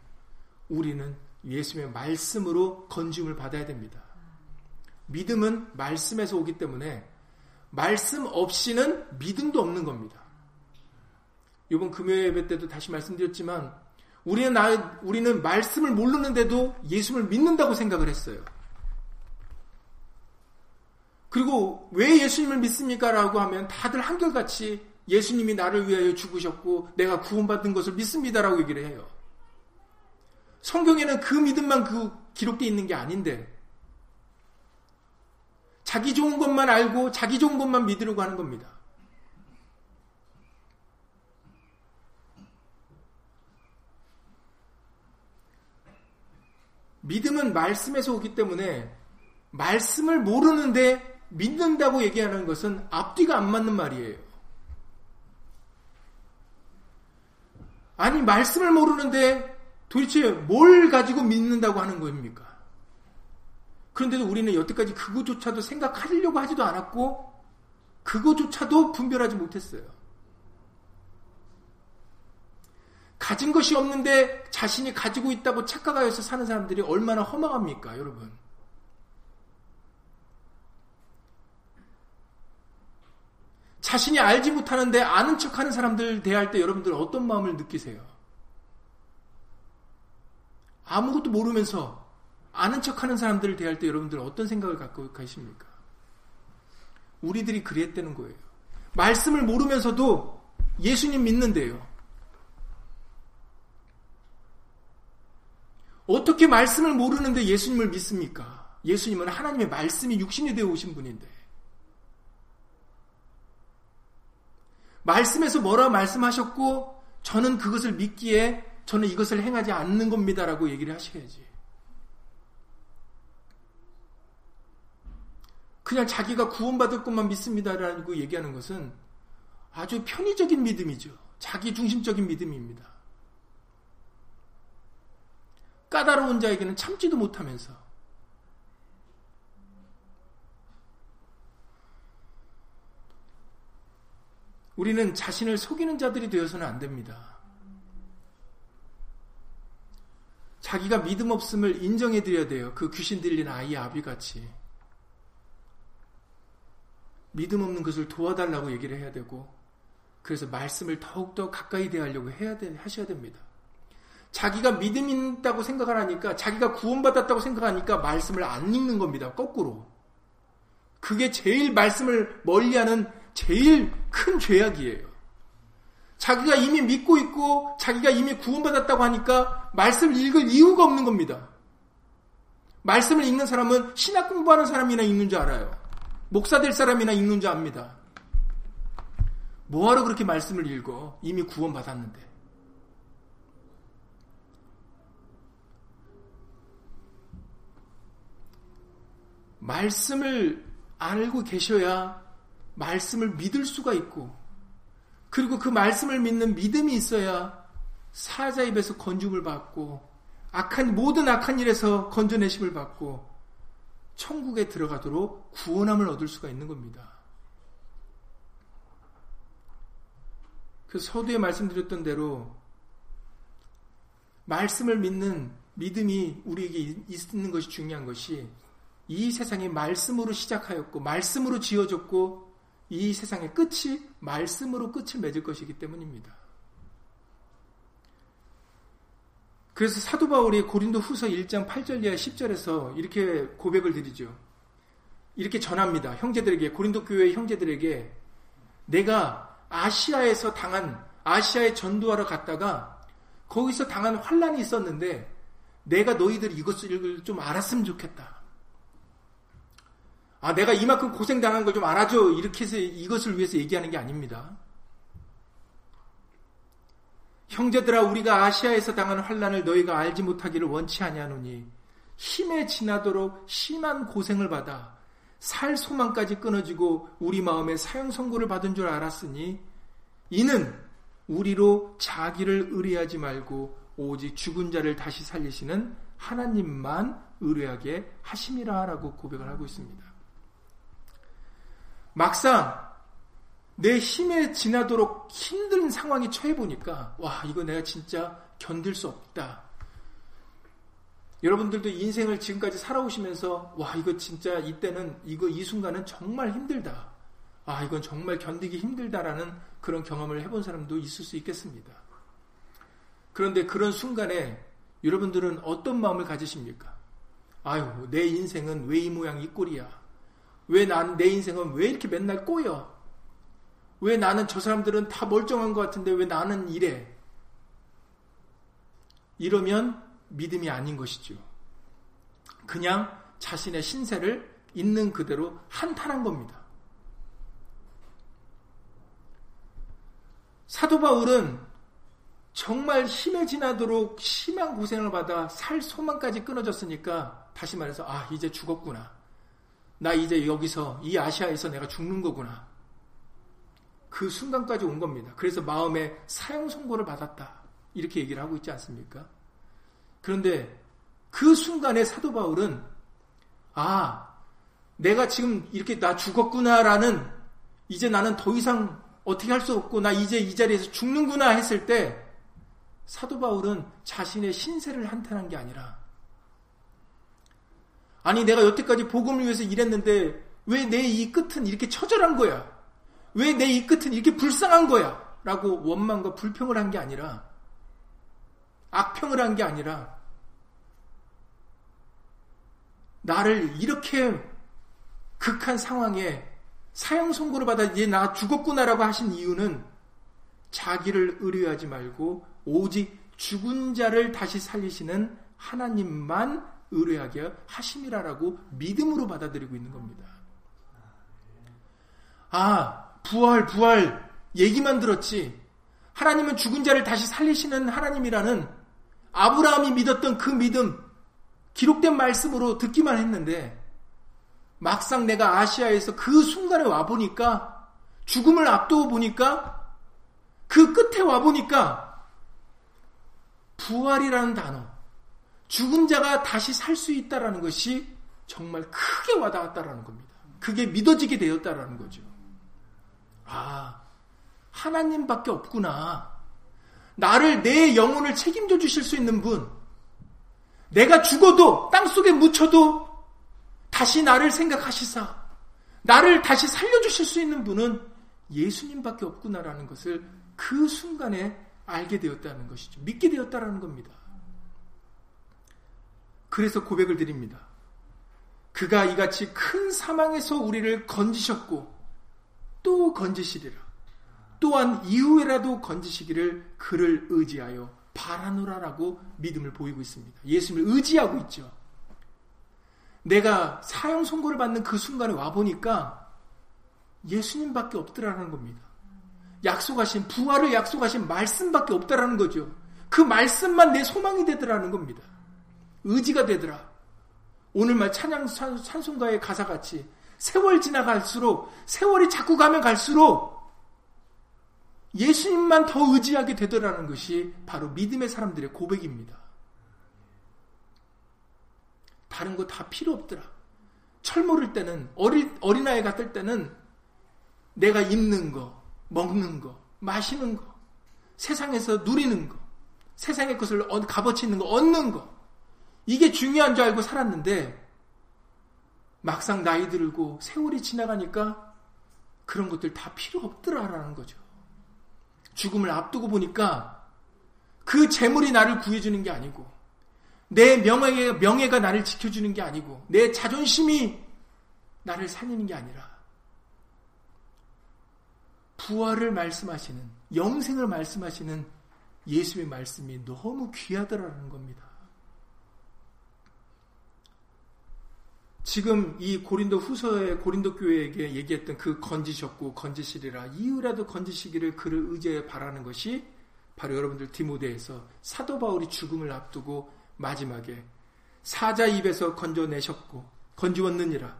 우리는 예수의 말씀으로 건중을 받아야 됩니다. 믿음은 말씀에서 오기 때문에 말씀 없이는 믿음도 없는 겁니다. 이번 금요일 예배 때도 다시 말씀드렸지만 우리는 나, 우리는 말씀을 모르는데도 예수를 믿는다고 생각을 했어요. 그리고 왜 예수님을 믿습니까? 라고 하면 다들 한결같이 예수님이 나를 위하여 죽으셨고 내가 구원받은 것을 믿습니다라고 얘기를 해요. 성경에는 그 믿음만 그 기록되어 있는 게 아닌데 자기 좋은 것만 알고 자기 좋은 것만 믿으려고 하는 겁니다. 믿음은 말씀에서 오기 때문에 말씀을 모르는데 믿는다고 얘기하는 것은 앞뒤가 안 맞는 말이에요. 아니, 말씀을 모르는데 도대체 뭘 가지고 믿는다고 하는 겁니까? 그런데도 우리는 여태까지 그것조차도 생각하려고 하지도 않았고, 그것조차도 분별하지 못했어요. 가진 것이 없는데 자신이 가지고 있다고 착각하여서 사는 사람들이 얼마나 허망합니까, 여러분? 자신이 알지 못하는데 아는 척 하는 사람들 대할 때 여러분들 어떤 마음을 느끼세요? 아무것도 모르면서 아는 척 하는 사람들을 대할 때 여러분들 어떤 생각을 갖고 계십니까? 우리들이 그랬다는 거예요. 말씀을 모르면서도 예수님 믿는데요. 어떻게 말씀을 모르는데 예수님을 믿습니까? 예수님은 하나님의 말씀이 육신이 되어 오신 분인데. 말씀에서 뭐라 말씀하셨고, 저는 그것을 믿기에 저는 이것을 행하지 않는 겁니다라고 얘기를 하셔야지. 그냥 자기가 구원받을 것만 믿습니다라고 얘기하는 것은 아주 편의적인 믿음이죠. 자기 중심적인 믿음입니다. 까다로운 자에게는 참지도 못하면서 우리는 자신을 속이는 자들이 되어서는 안 됩니다. 자기가 믿음 없음을 인정해 드려야 돼요. 그 귀신 들린 아이 아비같이. 믿음 없는 것을 도와달라고 얘기를 해야 되고, 그래서 말씀을 더욱더 가까이 대하려고 해야 돼, 하셔야 됩니다. 자기가 믿음 있다고 생각을 하니까, 자기가 구원받았다고 생각하니까 말씀을 안 읽는 겁니다. 거꾸로. 그게 제일 말씀을 멀리하는 제일 큰 죄악이에요. 자기가 이미 믿고 있고 자기가 이미 구원받았다고 하니까 말씀을 읽을 이유가 없는 겁니다. 말씀을 읽는 사람은 신학 공부하는 사람이나 읽는 줄 알아요. 목사 될 사람이나 읽는 줄 압니다. 뭐하러 그렇게 말씀을 읽어? 이미 구원받았는데. 말씀을 알고 계셔야 말씀을 믿을 수가 있고 그리고 그 말씀을 믿는 믿음이 있어야 사자 입에서 건죽을 받고 악한 모든 악한 일에서 건져내심을 받고 천국에 들어가도록 구원함을 얻을 수가 있는 겁니다. 그 서두에 말씀드렸던 대로 말씀을 믿는 믿음이 우리에게 있는 것이 중요한 것이 이 세상이 말씀으로 시작하였고 말씀으로 지어졌고 이 세상의 끝이 말씀으로 끝을 맺을 것이기 때문입니다. 그래서 사도 바울이 고린도 후서 1장 8절 이하 10절에서 이렇게 고백을 드리죠. 이렇게 전합니다. 형제들에게, 고린도 교회 형제들에게 내가 아시아에서 당한, 아시아에 전도하러 갔다가 거기서 당한 환란이 있었는데 내가 너희들 이것을 좀 알았으면 좋겠다. 아, 내가 이만큼 고생당한 걸 좀 알아줘. 이렇게 해서 이것을 위해서 얘기하는 게 아닙니다. 형제들아 우리가 아시아에서 당한 환란을 너희가 알지 못하기를 원치 아니하노니 힘에 지나도록 심한 고생을 받아 살 소망까지 끊어지고 우리 마음에 사형 선고를 받은 줄 알았으니 이는 우리로 자기를 의뢰하지 말고 오직 죽은 자를 다시 살리시는 하나님만 의뢰하게 하심이라라고 고백을 하고 있습니다. 막상 내 힘에 지나도록 힘든 상황에 처해 보니까 와 이거 내가 진짜 견딜 수 없다. 여러분들도 인생을 지금까지 살아오시면서 와 이거 진짜 이때는 이거 이 순간은 정말 힘들다. 아 이건 정말 견디기 힘들다라는 그런 경험을 해본 사람도 있을 수 있겠습니다. 그런데 그런 순간에 여러분들은 어떤 마음을 가지십니까? 아유 내 인생은 왜 이 모양 이 꼴이야. 왜 난, 내 인생은 왜 이렇게 맨날 꼬여? 왜 나는 저 사람들은 다 멀쩡한 것 같은데 왜 나는 이래? 이러면 믿음이 아닌 것이죠. 그냥 자신의 신세를 있는 그대로 한탄한 겁니다. 사도 바울은 정말 힘에 지나도록 심한 고생을 받아 살 소망까지 끊어졌으니까 다시 말해서 아 이제 죽었구나. 나 이제 여기서 이 아시아에서 내가 죽는 거구나. 그 순간까지 온 겁니다. 그래서 마음에 사형 선고를 받았다. 이렇게 얘기를 하고 있지 않습니까? 그런데 그 순간에 사도 바울은 아, 내가 지금 이렇게 나 죽었구나라는 이제 나는 더 이상 어떻게 할 수 없고 나 이제 이 자리에서 죽는구나 했을 때 사도 바울은 자신의 신세를 한탄한 게 아니라 아니 내가 여태까지 복음을 위해서 일했는데 왜 내 이 끝은 이렇게 처절한 거야? 왜 내 이 끝은 이렇게 불쌍한 거야? 라고 원망과 불평을 한 게 아니라 악평을 한 게 아니라 나를 이렇게 극한 상황에 사형 선고를 받아 이제 나 죽었구나라고 하신 이유는 자기를 의뢰하지 말고 오직 죽은 자를 다시 살리시는 하나님만 의뢰하게 하심이라라고 믿음으로 받아들이고 있는 겁니다. 아, 부활, 부활, 얘기만 들었지. 하나님은 죽은 자를 다시 살리시는 하나님이라는 아브라함이 믿었던 그 믿음, 기록된 말씀으로 듣기만 했는데, 막상 내가 아시아에서 그 순간에 와보니까, 죽음을 앞두고 보니까, 그 끝에 와보니까, 부활이라는 단어, 죽은 자가 다시 살 수 있다라는 것이 정말 크게 와닿았다라는 겁니다. 그게 믿어지게 되었다라는 거죠. 아, 하나님밖에 없구나. 나를 내 영혼을 책임져 주실 수 있는 분. 내가 죽어도 땅 속에 묻혀도 다시 나를 생각하시사 나를 다시 살려 주실 수 있는 분은 예수님밖에 없구나라는 것을 그 순간에 알게 되었다는 것이죠. 믿게 되었다라는 겁니다. 그래서 고백을 드립니다. 그가 이같이 큰 사망에서 우리를 건지셨고 또 건지시리라. 또한 이후에라도 건지시기를 그를 의지하여 바라노라라고 믿음을 보이고 있습니다. 예수님을 의지하고 있죠. 내가 사형 선고를 받는 그 순간에 와 보니까 예수님밖에 없더라는 겁니다. 약속하신 부활을 약속하신 말씀밖에 없다라는 거죠. 그 말씀만 내 소망이 되더라는 겁니다. 의지가 되더라. 오늘 말 찬양 찬송가의 가사 같이 세월 지나갈수록 세월이 자꾸 가면 갈수록 예수님만 더 의지하게 되더라는 것이 바로 믿음의 사람들의 고백입니다. 다른 거 다 필요 없더라. 철 모를 때는 어린 어린아이 같을 때는 내가 입는 거, 먹는 거, 마시는 거, 세상에서 누리는 거, 세상의 것을 값어치 있는 거 얻는 거 이게 중요한 줄 알고 살았는데 막상 나이 들고 세월이 지나가니까 그런 것들 다 필요 없더라라는 거죠. 죽음을 앞두고 보니까 그 재물이 나를 구해주는 게 아니고 내 명예, 명예가 나를 지켜주는 게 아니고 내 자존심이 나를 살리는 게 아니라 부활을 말씀하시는 영생을 말씀하시는 예수의 말씀이 너무 귀하더라는 겁니다. 지금 이 고린도 후서의 고린도 교회에게 얘기했던 그 건지셨고 건지시리라 이후라도 건지시기를 그를 의지해 바라는 것이 바로 여러분들 디모데에서 사도 바울이 죽음을 앞두고 마지막에 사자 입에서 건져내셨고 건지웠느니라.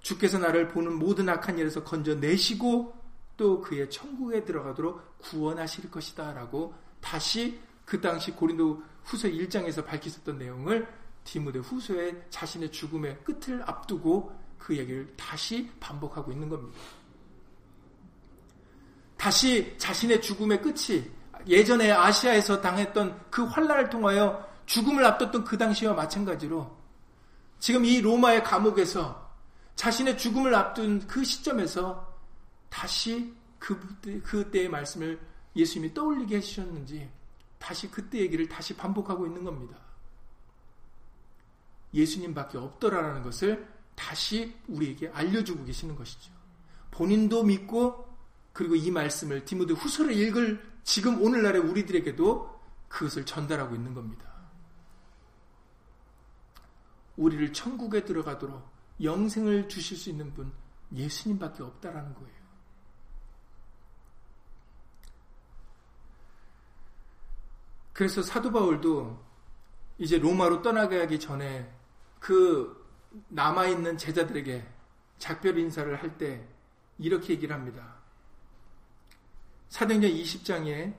주께서 나를 보는 모든 악한 일에서 건져내시고 또 그의 천국에 들어가도록 구원하실 것이다 라고 다시 그 당시 고린도 후서 1장에서 밝히셨던 내용을 디모데 후서에 자신의 죽음의 끝을 앞두고 그 얘기를 다시 반복하고 있는 겁니다. 다시 자신의 죽음의 끝이 예전에 아시아에서 당했던 그 환란을 통하여 죽음을 앞뒀던 그 당시와 마찬가지로 지금 이 로마의 감옥에서 자신의 죽음을 앞둔 그 시점에서 다시 그, 그때의 말씀을 예수님이 떠올리게 해주셨는지 다시 그때 얘기를 다시 반복하고 있는 겁니다. 예수님밖에 없더라라는 것을 다시 우리에게 알려주고 계시는 것이죠. 본인도 믿고 그리고 이 말씀을 디모데 후서를 읽을 지금 오늘날의 우리들에게도 그것을 전달하고 있는 겁니다. 우리를 천국에 들어가도록 영생을 주실 수 있는 분 예수님밖에 없다라는 거예요. 그래서 사도 바울도 이제 로마로 떠나가기 전에 그 남아있는 제자들에게 작별 인사를 할 때 이렇게 얘기를 합니다. 사도행전 20장에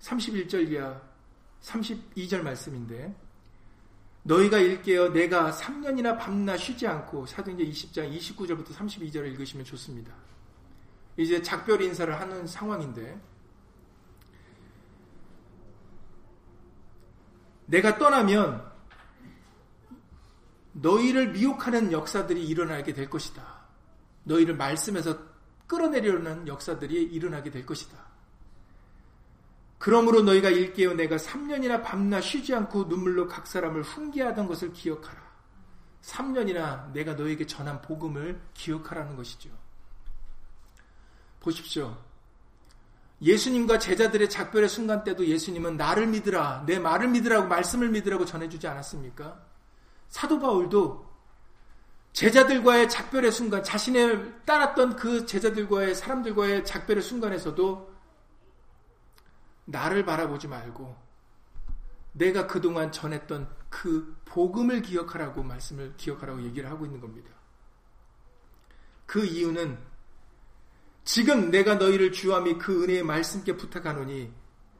31절 이하 32절 말씀인데 너희가 일깨어 내가 3년이나 밤낮 쉬지 않고 사도행전 20장 29절부터 32절을 읽으시면 좋습니다. 이제 작별 인사를 하는 상황인데 내가 떠나면 너희를 미혹하는 역사들이 일어나게 될 것이다. 너희를 말씀에서 끌어내려는 역사들이 일어나게 될 것이다. 그러므로 너희가 일깨어 내가 3년이나 밤낮 쉬지 않고 눈물로 각 사람을 훈계하던 것을 기억하라. 3년이나 내가 너에게 전한 복음을 기억하라는 것이죠. 보십시오. 예수님과 제자들의 작별의 순간 때도 예수님은 나를 믿으라, 내 말을 믿으라고 말씀을 믿으라고 전해주지 않았습니까? 사도 바울도 제자들과의 작별의 순간, 자신을 따랐던 그 제자들과의 사람들과의 작별의 순간에서도 나를 바라보지 말고 내가 그동안 전했던 그 복음을 기억하라고 말씀을 기억하라고 얘기를 하고 있는 겁니다. 그 이유는 지금 내가 너희를 주와 및그 은혜의 말씀께 부탁하노니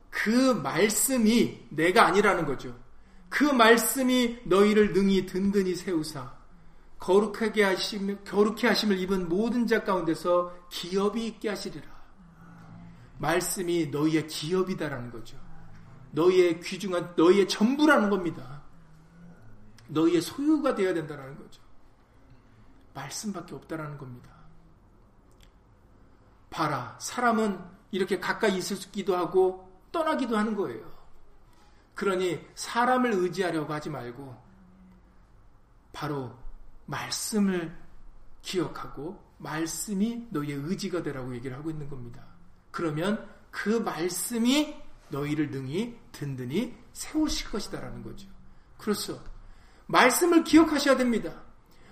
그 말씀이 내가 아니라는 거죠. 그 말씀이 너희를 능히 든든히 세우사 거룩하게 하심 거룩해 하심을 입은 모든 자 가운데서 기업이 있게 하시리라. 말씀이 너희의 기업이다라는 거죠. 너희의 귀중한 너희의 전부라는 겁니다. 너희의 소유가 되어야 된다는 거죠. 말씀밖에 없다라는 겁니다. 봐라, 사람은 이렇게 가까이 있을기도 하고 떠나기도 하는 거예요. 그러니 사람을 의지하려고 하지 말고 바로 말씀을 기억하고 말씀이 너희의 의지가 되라고 얘기를 하고 있는 겁니다. 그러면 그 말씀이 너희를 능히 든든히 세우실 것이다라는 거죠. 그렇죠. 말씀을 기억하셔야 됩니다.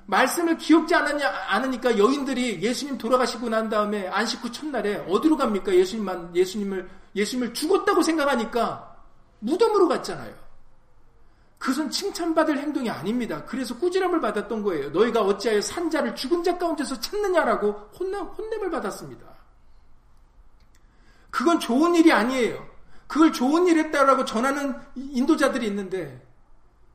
말씀을 기억지 않았냐, 않으니까 여인들이 예수님 돌아가시고 난 다음에 안식 후 첫날에 어디로 갑니까? 예수님만, 예수님을, 예수님을 죽었다고 생각하니까 무덤으로 갔잖아요. 그것은 칭찬받을 행동이 아닙니다. 그래서 꾸지람을 받았던 거예요. 너희가 어찌하여 산자를 죽은 자 가운데서 찾느냐라고 혼내, 혼냄을 받았습니다. 그건 좋은 일이 아니에요. 그걸 좋은 일 했다라고 전하는 인도자들이 있는데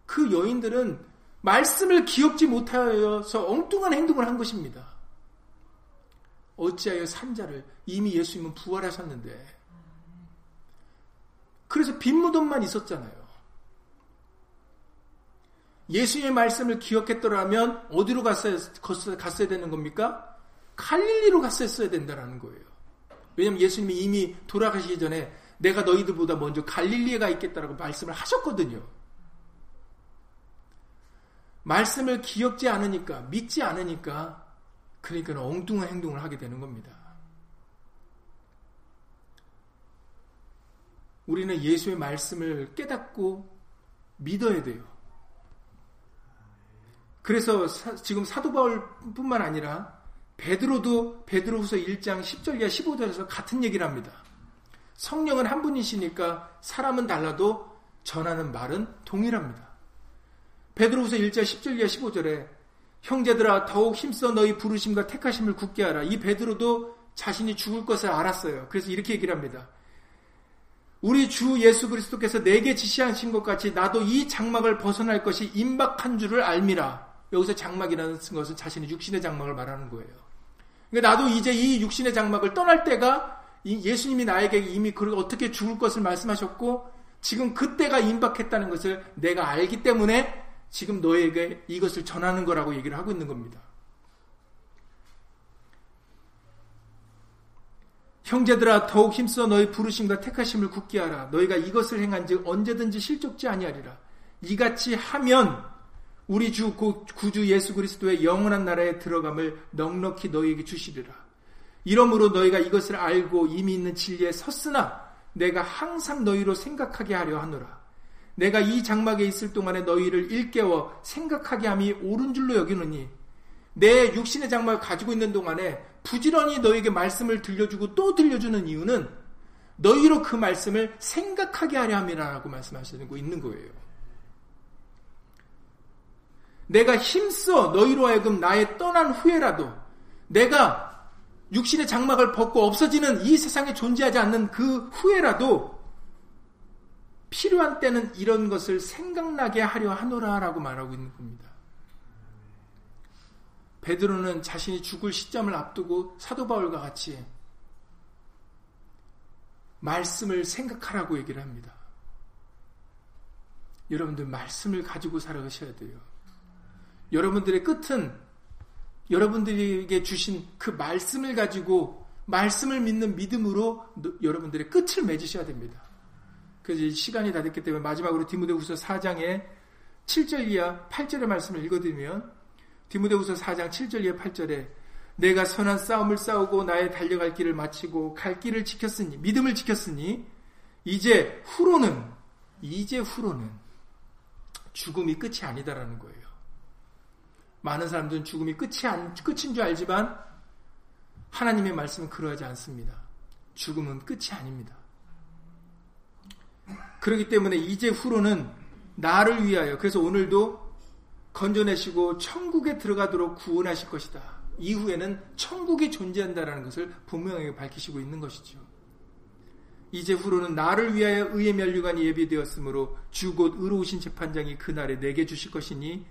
그 여인들은 말씀을 기억지 못하여서 엉뚱한 행동을 한 것입니다. 어찌하여 산자를 이미 예수님은 부활하셨는데 그래서 빈 무덤만 있었잖아요. 예수님의 말씀을 기억했더라면 어디로 갔어야, 갔어야 되는 겁니까? 갈릴리로 갔었어야 된다는 거예요. 왜냐하면 예수님이 이미 돌아가시기 전에 내가 너희들보다 먼저 갈릴리에 가 있겠다라고 말씀을 하셨거든요. 말씀을 기억지 않으니까, 믿지 않으니까, 그러니까 엉뚱한 행동을 하게 되는 겁니다. 우리는 예수의 말씀을 깨닫고 믿어야 돼요. 그래서 사, 지금 사도 바울뿐만 아니라 베드로도 베드로후서 1장 10절 이하 15절에서 같은 얘기를 합니다. 성령은 한 분이시니까 사람은 달라도 전하는 말은 동일합니다. 베드로후서 1장 10절 이하 15절에 형제들아 더욱 힘써 너희 부르심과 택하심을 굳게 하라. 이 베드로도 자신이 죽을 것을 알았어요. 그래서 이렇게 얘기를 합니다. 우리 주 예수 그리스도께서 내게 지시하신 것 같이 나도 이 장막을 벗어날 것이 임박한 줄을 알미라. 여기서 장막이라는 것은 자신의 육신의 장막을 말하는 거예요. 그러니까 나도 이제 이 육신의 장막을 떠날 때가 예수님이 나에게 이미 어떻게 죽을 것을 말씀하셨고 지금 그때가 임박했다는 것을 내가 알기 때문에 지금 너에게 이것을 전하는 거라고 얘기를 하고 있는 겁니다. 형제들아 더욱 힘써 너희 부르심과 택하심을 굳게 하라. 너희가 이것을 행한즉 언제든지 실족지 아니하리라. 이같이 하면 우리 주 구주 예수 그리스도의 영원한 나라에 들어감을 넉넉히 너희에게 주시리라. 이러므로 너희가 이것을 알고 이미 있는 진리에 섰으나 내가 항상 너희로 생각하게 하려 하노라. 내가 이 장막에 있을 동안에 너희를 일깨워 생각하게 함이 옳은 줄로 여기노니 내 육신의 장막을 가지고 있는 동안에 부지런히 너에게 말씀을 들려주고 또 들려주는 이유는 너희로 그 말씀을 생각하게 하려 함이라고 말씀하시는 거 있는 거예요. 내가 힘써 너희로 하여금 나의 떠난 후에라도 내가 육신의 장막을 벗고 없어지는 이 세상에 존재하지 않는 그 후에라도 필요한 때는 이런 것을 생각나게 하려 하노라라고 말하고 있는 겁니다. 베드로는 자신이 죽을 시점을 앞두고 사도 바울과 같이 말씀을 생각하라고 얘기를 합니다. 여러분들 말씀을 가지고 살아가셔야 돼요. 여러분들의 끝은 여러분들에게 주신 그 말씀을 가지고 말씀을 믿는 믿음으로 여러분들의 끝을 맺으셔야 됩니다. 그래서 시간이 다 됐기 때문에 마지막으로 디모데후서 4장의 7절 이하 8절의 말씀을 읽어드리면 디모데후서 4장 7절 이하 8절에 내가 선한 싸움을 싸우고 나의 달려갈 길을 마치고 갈 길을 지켰으니 믿음을 지켰으니 이제 후로는 이제 후로는 죽음이 끝이 아니다라는 거예요. 많은 사람들은 죽음이 끝이 안, 끝인 줄 알지만 하나님의 말씀은 그러하지 않습니다. 죽음은 끝이 아닙니다. 그렇기 때문에 이제 후로는 나를 위하여 그래서 오늘도 건져내시고 천국에 들어가도록 구원하실 것이다. 이후에는 천국이 존재한다라는 것을 분명하게 밝히시고 있는 것이죠. 이제 후로는 나를 위하여 의의 멸류관이 예비되었으므로 주 곧 의로우신 재판장이 그날에 내게 주실 것이니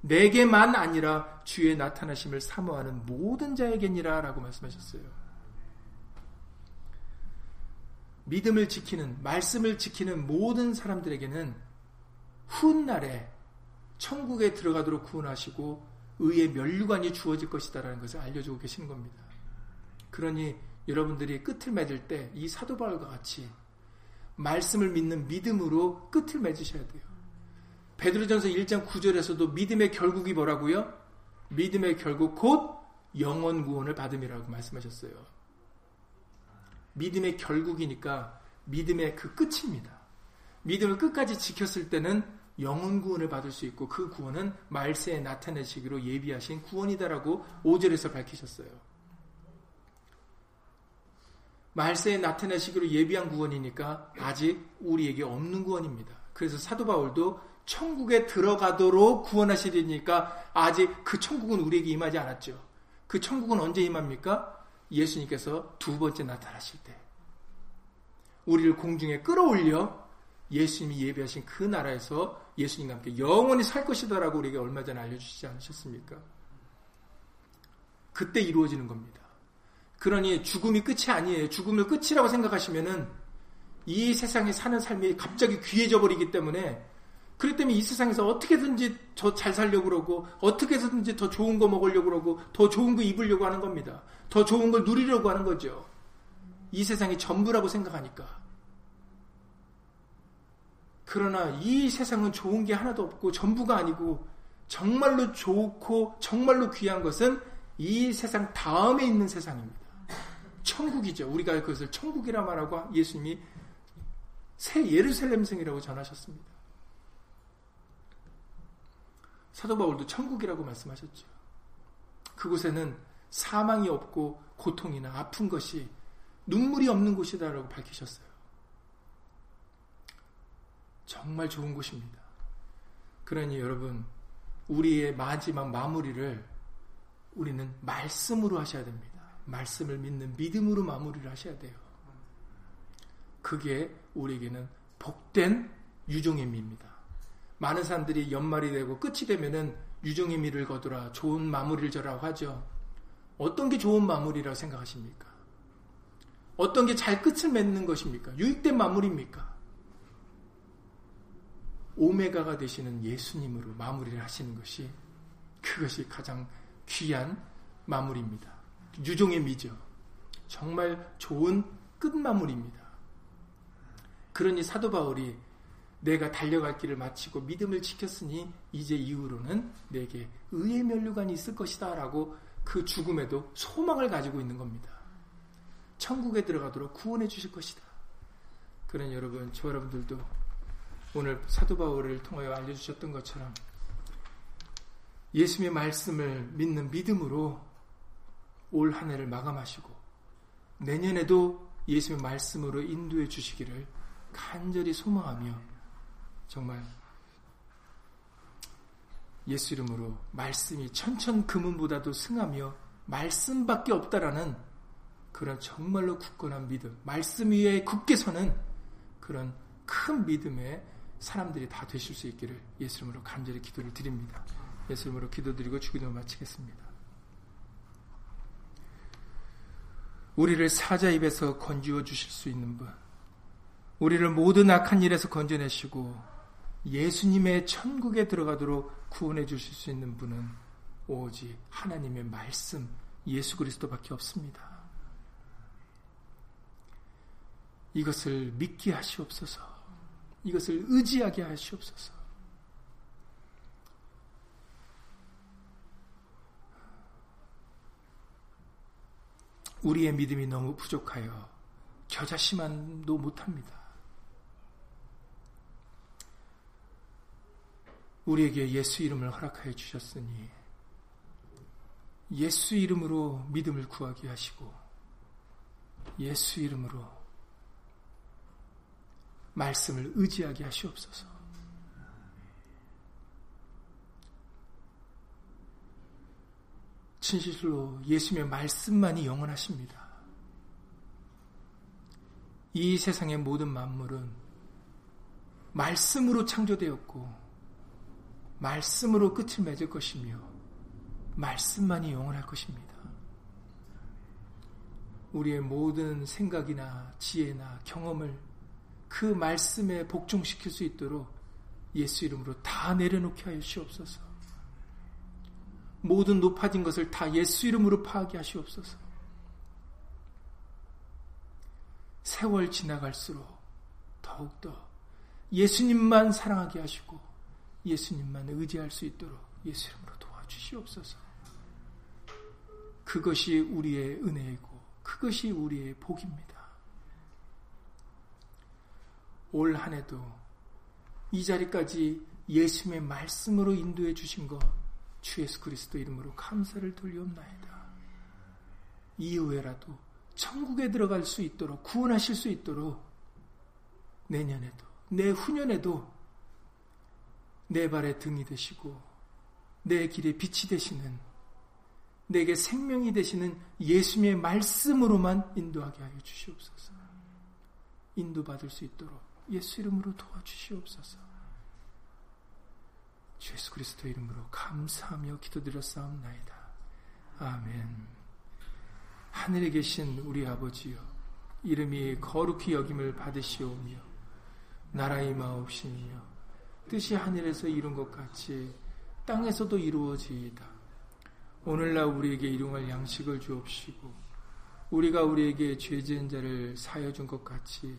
내게만 아니라 주의 나타나심을 사모하는 모든 자에게니라 라고 말씀하셨어요. 믿음을 지키는, 말씀을 지키는 모든 사람들에게는 훗날에 천국에 들어가도록 구원하시고 의의 멸류관이 주어질 것이다라는 것을 알려주고 계시는 겁니다. 그러니 여러분들이 끝을 맺을 때 이 사도 바울과 같이 말씀을 믿는 믿음으로 끝을 맺으셔야 돼요. 베드로전서 1장 9절에서도 믿음의 결국이 뭐라고요? 믿음의 결국 곧 영원 구원을 받음이라고 말씀하셨어요. 믿음의 결국이니까 믿음의 그 끝입니다. 믿음을 끝까지 지켰을 때는 영원 구원을 받을 수 있고 그 구원은 말세에 나타내시기로 예비하신 구원이다라고 5절에서 밝히셨어요. 말세에 나타내시기로 예비한 구원이니까 아직 우리에게 없는 구원입니다. 그래서 사도 바울도 천국에 들어가도록 구원하시리니까 아직 그 천국은 우리에게 임하지 않았죠. 그 천국은 언제 임합니까? 예수님께서 두 번째 나타나실 때. 우리를 공중에 끌어올려 예수님이 예배하신 그 나라에서 예수님과 함께 영원히 살 것이다라고 우리에게 얼마 전에 알려주시지 않으셨습니까? 그때 이루어지는 겁니다. 그러니 죽음이 끝이 아니에요. 죽음을 끝이라고 생각하시면은 이 세상에 사는 삶이 갑자기 귀해져 버리기 때문에 그렇기 때문에 이 세상에서 어떻게든지 더 잘 살려고 그러고 어떻게든지 더 좋은 거 먹으려고 그러고 더 좋은 거 입으려고 하는 겁니다. 더 좋은 걸 누리려고 하는 거죠. 이 세상이 전부라고 생각하니까. 그러나 이 세상은 좋은 게 하나도 없고 전부가 아니고 정말로 좋고 정말로 귀한 것은 이 세상 다음에 있는 세상입니다. 천국이죠. 우리가 그것을 천국이라 말하고 예수님이 새 예루살렘성이라고 전하셨습니다. 사도 바울도 천국이라고 말씀하셨죠. 그곳에는 사망이 없고 고통이나 아픈 것이 눈물이 없는 곳이다라고 밝히셨어요. 정말 좋은 곳입니다. 그러니 여러분, 우리의 마지막 마무리를 우리는 말씀으로 하셔야 됩니다. 말씀을 믿는 믿음으로 마무리를 하셔야 돼요. 그게 우리에게는 복된 유종임입니다. 많은 사람들이 연말이 되고 끝이 되면은 유종의 미를 거두라 좋은 마무리를 저라고 하죠. 어떤 게 좋은 마무리라고 생각하십니까? 어떤 게 잘 끝을 맺는 것입니까? 유익된 마무리입니까? 오메가가 되시는 예수님으로 마무리를 하시는 것이 그것이 가장 귀한 마무리입니다. 유종의 미죠. 정말 좋은 끝마무리입니다. 그러니 사도 바울이 내가 달려갈 길을 마치고 믿음을 지켰으니 이제 이후로는 내게 의의 면류관이 있을 것이다 라고 그 죽음에도 소망을 가지고 있는 겁니다. 천국에 들어가도록 구원해 주실 것이다. 그런 여러분, 저 여러분들도 오늘 사도 바울을 통하여 알려주셨던 것처럼 예수님의 말씀을 믿는 믿음으로 올 한 해를 마감하시고 내년에도 예수님의 말씀으로 인도해 주시기를 간절히 소망하며 정말 예수 이름으로 말씀이 천천 금은보다도 승하며 말씀밖에 없다라는 그런 정말로 굳건한 믿음, 말씀 위에 굳게 서는 그런 큰 믿음의 사람들이 다 되실 수 있기를 예수 이름으로 간절히 기도를 드립니다. 예수 이름으로 기도드리고 주기도 마치겠습니다. 우리를 사자 입에서 건지워 주실 수 있는 분, 우리를 모든 악한 일에서 건져내시고 예수님의 천국에 들어가도록 구원해 주실 수 있는 분은 오직 하나님의 말씀 예수 그리스도밖에 없습니다. 이것을 믿게 하시옵소서. 이것을 의지하게 하시옵소서. 우리의 믿음이 너무 부족하여 저 자신만도 못합니다. 우리에게 예수 이름을 허락하여 주셨으니 예수 이름으로 믿음을 구하게 하시고 예수 이름으로 말씀을 의지하게 하시옵소서. 진실로 예수님의 말씀만이 영원하십니다. 이 세상의 모든 만물은 말씀으로 창조되었고 말씀으로 끝을 맺을 것이며 말씀만이 영원할 것입니다. 우리의 모든 생각이나 지혜나 경험을 그 말씀에 복종시킬 수 있도록 예수 이름으로 다 내려놓게 하여 시옵소서. 모든 높아진 것을 다 예수 이름으로 파하게 하시옵소서. 세월 지나갈수록 더욱더 예수님만 사랑하게 하시고 예수님만 의지할 수 있도록 예수 이름으로 도와주시옵소서. 그것이 우리의 은혜이고 그것이 우리의 복입니다. 올 한 해도 이 자리까지 예수님의 말씀으로 인도해 주신 것 주 예수 그리스도 이름으로 감사를 돌리옵나이다. 이후에라도 천국에 들어갈 수 있도록 구원하실 수 있도록 내년에도 내 후년에도 내 발의 등이 되시고 내 길의 빛이 되시는 내게 생명이 되시는 예수님의 말씀으로만 인도하게 하여 주시옵소서. 인도받을 수 있도록 예수 이름으로 도와주시옵소서. 주 예수 그리스도 이름으로 감사하며 기도드렸사옵나이다. 아멘. 하늘에 계신 우리 아버지여, 이름이 거룩히 여김을 받으시오며, 나라의 마옵시며, 뜻이 하늘에서 이룬 것 같이 땅에서도 이루어지이다. 오늘날 우리에게 일용할 양식을 주옵시고 우리가 우리에게 죄 지은 자를 사여 준 것 같이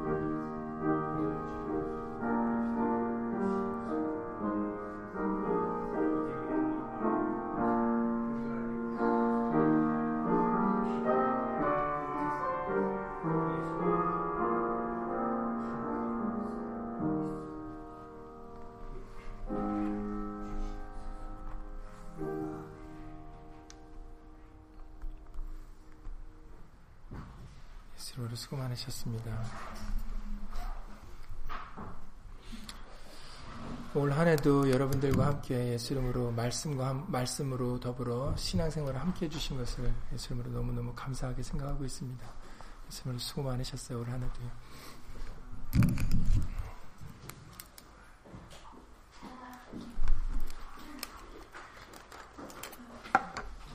많으셨습니다. 올 한해도 여러분들과 함께 예수 이름으로 말씀과 말씀으로 더불어 신앙생활을 함께 해주신 것을 예수 이름으로 너무너무 감사하게 생각하고 있습니다. 예수 이름으로 수고 많으셨어요 올 한해도요.